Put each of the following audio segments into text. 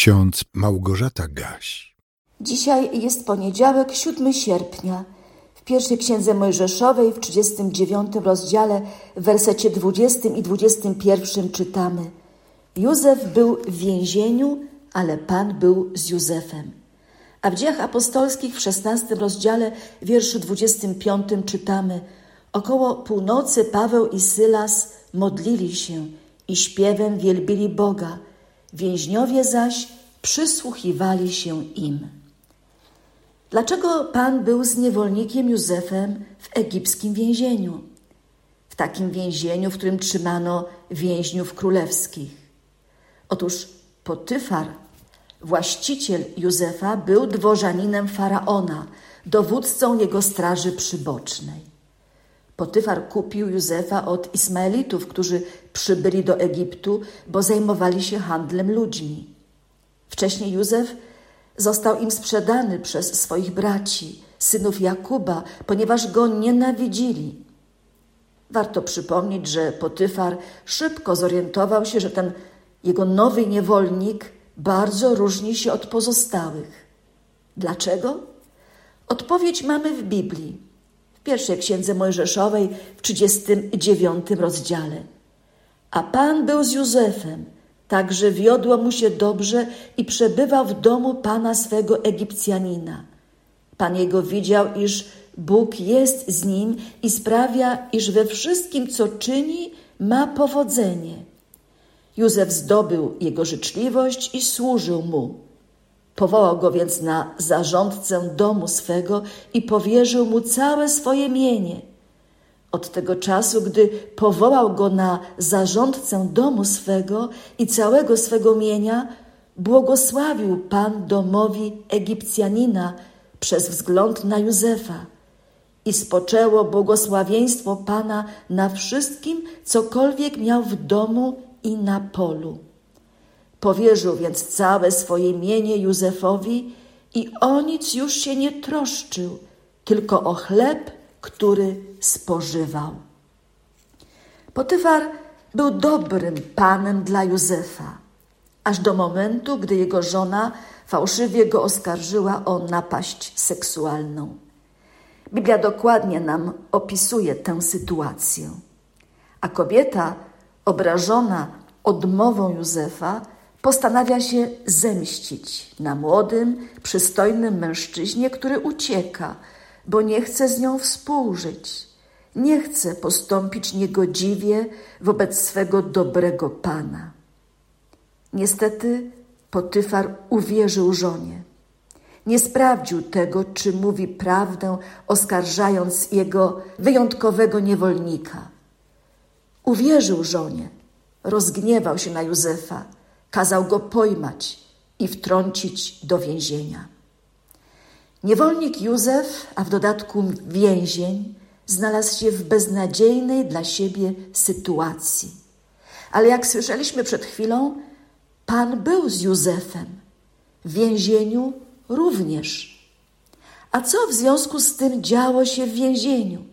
ksiądz Małgorzata Gaś. Dzisiaj jest poniedziałek, 7 sierpnia. W pierwszej księdze Mojżeszowej, w 39 rozdziale, w wersecie 20 i 21 czytamy: Józef był w więzieniu, ale Pan był z Józefem. A w dziejach apostolskich w 16 rozdziale, wierszu 25 czytamy: Około północy Paweł i Sylas modlili się i śpiewem wielbili Boga Więźniowie zaś przysłuchiwali się im. Dlaczego Pan był z niewolnikiem Józefem w egipskim więzieniu? W takim więzieniu, w którym trzymano więźniów królewskich. Otóż Potyfar, właściciel Józefa, był dworzaninem faraona, dowódcą jego straży przybocznej. Potyfar kupił Józefa od Ismaelitów, którzy przybyli do Egiptu, bo zajmowali się handlem ludźmi. Wcześniej Józef został im sprzedany przez swoich braci, synów Jakuba, ponieważ go nienawidzili. Warto przypomnieć, że Potyfar szybko zorientował się, że ten jego nowy niewolnik bardzo różni się od pozostałych. Dlaczego? Odpowiedź mamy w Biblii w pierwszej księdze Mojżeszowej w 39 rozdziale. A Pan był z Józefem, także wiodło mu się dobrze i przebywał w domu Pana swego Egipcjanina. Pan jego widział, iż Bóg jest z nim i sprawia, iż we wszystkim, co czyni, ma powodzenie. Józef zdobył jego życzliwość i służył mu. Powołał go więc na zarządcę domu swego i powierzył mu całe swoje mienie. Od tego czasu, gdy powołał go na zarządcę domu swego i całego swego mienia, błogosławił Pan domowi Egipcjanina przez wzgląd na Józefa. I spoczęło błogosławieństwo Pana na wszystkim, cokolwiek miał w domu i na polu. Powierzył więc całe swoje mienie Józefowi i o nic już się nie troszczył, tylko o chleb, który spożywał. Potyfar był dobrym panem dla Józefa, aż do momentu, gdy jego żona fałszywie go oskarżyła o napaść seksualną. Biblia dokładnie nam opisuje tę sytuację. A kobieta, obrażona odmową Józefa, postanawia się zemścić na młodym, przystojnym mężczyźnie, który ucieka, bo nie chce z nią współżyć. Nie chce postąpić niegodziwie wobec swego dobrego pana. Niestety Potyfar uwierzył żonie. Nie sprawdził tego, czy mówi prawdę, oskarżając jego wyjątkowego niewolnika. Uwierzył żonie, rozgniewał się na Józefa kazał go pojmać i wtrącić do więzienia. Niewolnik Józef, a w dodatku więzień, znalazł się w beznadziejnej dla siebie sytuacji. Ale jak słyszeliśmy przed chwilą, Pan był z Józefem, w więzieniu również. A co w związku z tym działo się w więzieniu?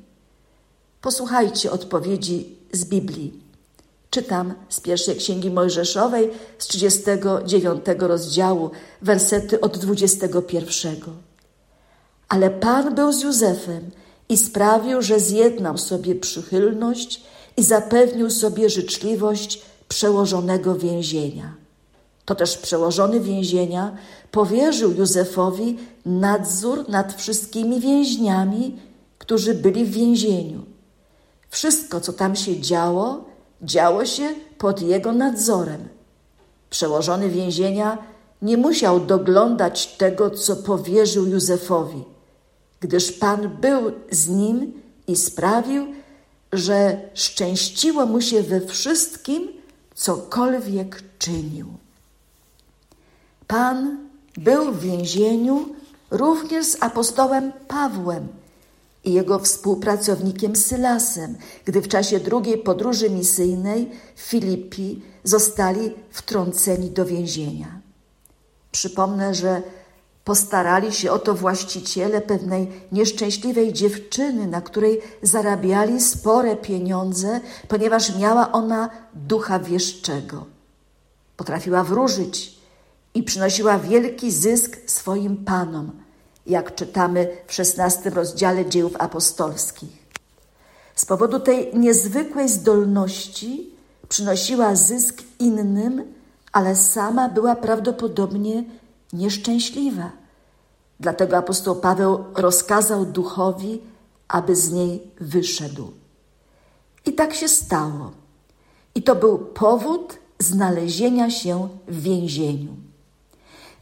Posłuchajcie odpowiedzi z Biblii. Czytam z pierwszej księgi Mojżeszowej z 39 rozdziału, wersety od 21. Ale Pan był z Józefem i sprawił, że zjednał sobie przychylność i zapewnił sobie życzliwość przełożonego więzienia. To też przełożony więzienia powierzył Józefowi nadzór nad wszystkimi więźniami, którzy byli w więzieniu. Wszystko, co tam się działo, działo się pod jego nadzorem. Przełożony więzienia nie musiał doglądać tego, co powierzył Józefowi, gdyż Pan był z nim i sprawił, że szczęściło mu się we wszystkim, cokolwiek czynił. Pan był w więzieniu również z apostołem Pawłem i jego współpracownikiem Sylasem, gdy w czasie drugiej podróży misyjnej w Filipi zostali wtrąceni do więzienia. Przypomnę, że postarali się o to właściciele pewnej nieszczęśliwej dziewczyny, na której zarabiali spore pieniądze, ponieważ miała ona ducha wieszczego. Potrafiła wróżyć i przynosiła wielki zysk swoim panom, jak czytamy w szesnastym rozdziale dziejów apostolskich. Z powodu tej niezwykłej zdolności przynosiła zysk innym, ale sama była prawdopodobnie nieszczęśliwa. Dlatego apostoł Paweł rozkazał duchowi, aby z niej wyszedł. I tak się stało. I to był powód znalezienia się w więzieniu.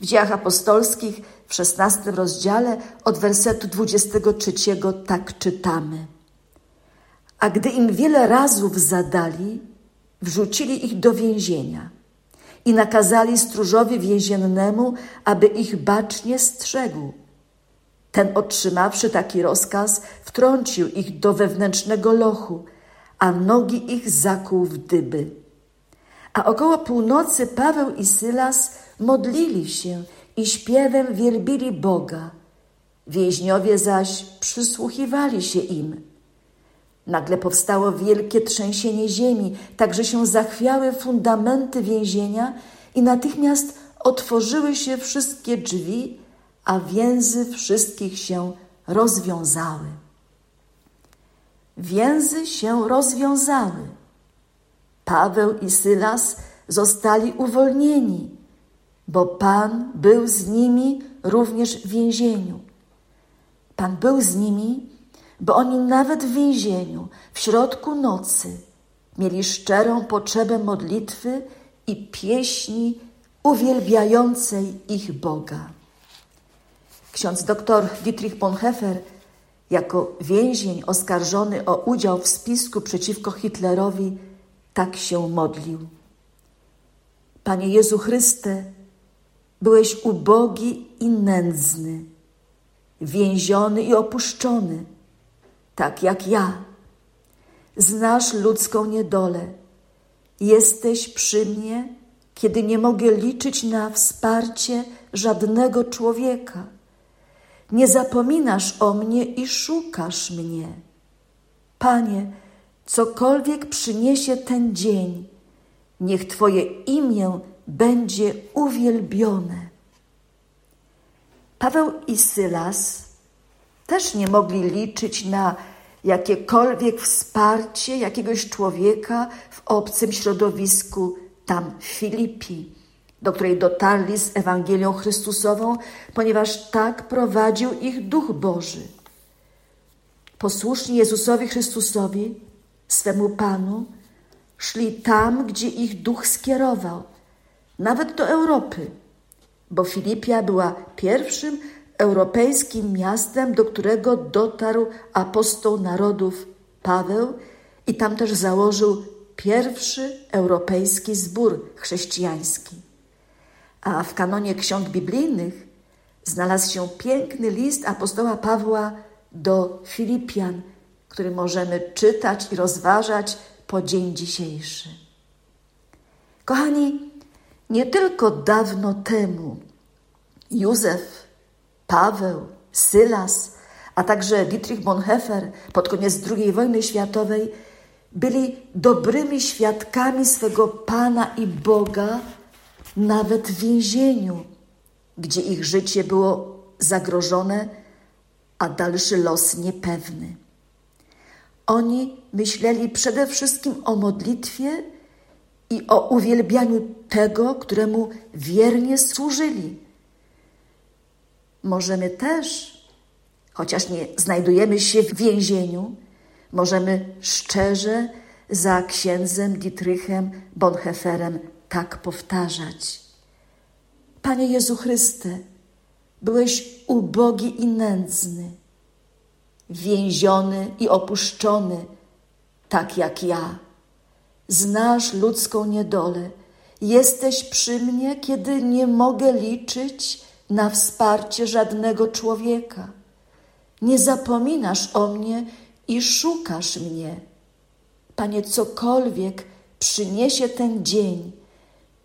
W dziejach apostolskich w szesnastym rozdziale od wersetu 23 tak czytamy. A gdy im wiele razów zadali, wrzucili ich do więzienia i nakazali stróżowi więziennemu, aby ich bacznie strzegł. Ten otrzymawszy taki rozkaz, wtrącił ich do wewnętrznego lochu, a nogi ich zakuł w dyby. A około północy Paweł i Sylas modlili się i śpiewem wielbili Boga. Więźniowie zaś przysłuchiwali się im. Nagle powstało wielkie trzęsienie ziemi, tak że się zachwiały fundamenty więzienia i natychmiast otworzyły się wszystkie drzwi, a więzy wszystkich się rozwiązały. Więzy się rozwiązały. Paweł i Sylas zostali uwolnieni, bo Pan był z nimi również w więzieniu. Pan był z nimi, bo oni nawet w więzieniu, w środku nocy, mieli szczerą potrzebę modlitwy i pieśni uwielbiającej ich Boga. Ksiądz doktor Dietrich Bonhoeffer, jako więzień oskarżony o udział w spisku przeciwko Hitlerowi, tak się modlił. Panie Jezu Chryste, byłeś ubogi i nędzny, więziony i opuszczony, tak jak ja. Znasz ludzką niedolę. Jesteś przy mnie, kiedy nie mogę liczyć na wsparcie żadnego człowieka. Nie zapominasz o mnie i szukasz mnie. Panie, cokolwiek przyniesie ten dzień, niech Twoje imię będzie uwielbione. Paweł i Sylas też nie mogli liczyć na jakiekolwiek wsparcie jakiegoś człowieka w obcym środowisku tam w Filipi, do której dotarli z Ewangelią Chrystusową, ponieważ tak prowadził ich Duch Boży. Posłuszni Jezusowi Chrystusowi, swemu Panu, szli tam, gdzie ich Duch skierował, nawet do Europy, bo Filipia była pierwszym europejskim miastem, do którego dotarł apostoł narodów Paweł i tam też założył pierwszy europejski zbór chrześcijański. A w kanonie ksiąg biblijnych znalazł się piękny list apostoła Pawła do Filipian, który możemy czytać i rozważać po dzień dzisiejszy. Kochani, nie tylko dawno temu Józef Paweł, Sylas, a także Dietrich Bonhoeffer pod koniec II wojny światowej byli dobrymi świadkami swego Pana i Boga nawet w więzieniu, gdzie ich życie było zagrożone, a dalszy los niepewny. Oni myśleli przede wszystkim o modlitwie i o uwielbianiu tego, któremu wiernie służyli możemy też, chociaż nie znajdujemy się w więzieniu, możemy szczerze za księdzem Dietrichem Bonhoefferem tak powtarzać. Panie Jezu Chryste, byłeś ubogi i nędzny, więziony i opuszczony, tak jak ja. Znasz ludzką niedolę. Jesteś przy mnie, kiedy nie mogę liczyć na wsparcie żadnego człowieka. Nie zapominasz o mnie i szukasz mnie. Panie, cokolwiek przyniesie ten dzień,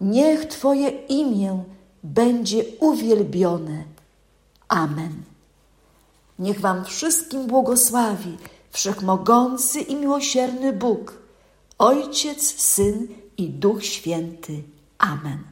niech Twoje imię będzie uwielbione. Amen. Niech Wam wszystkim błogosławi Wszechmogący i miłosierny Bóg, Ojciec, Syn i Duch Święty. Amen.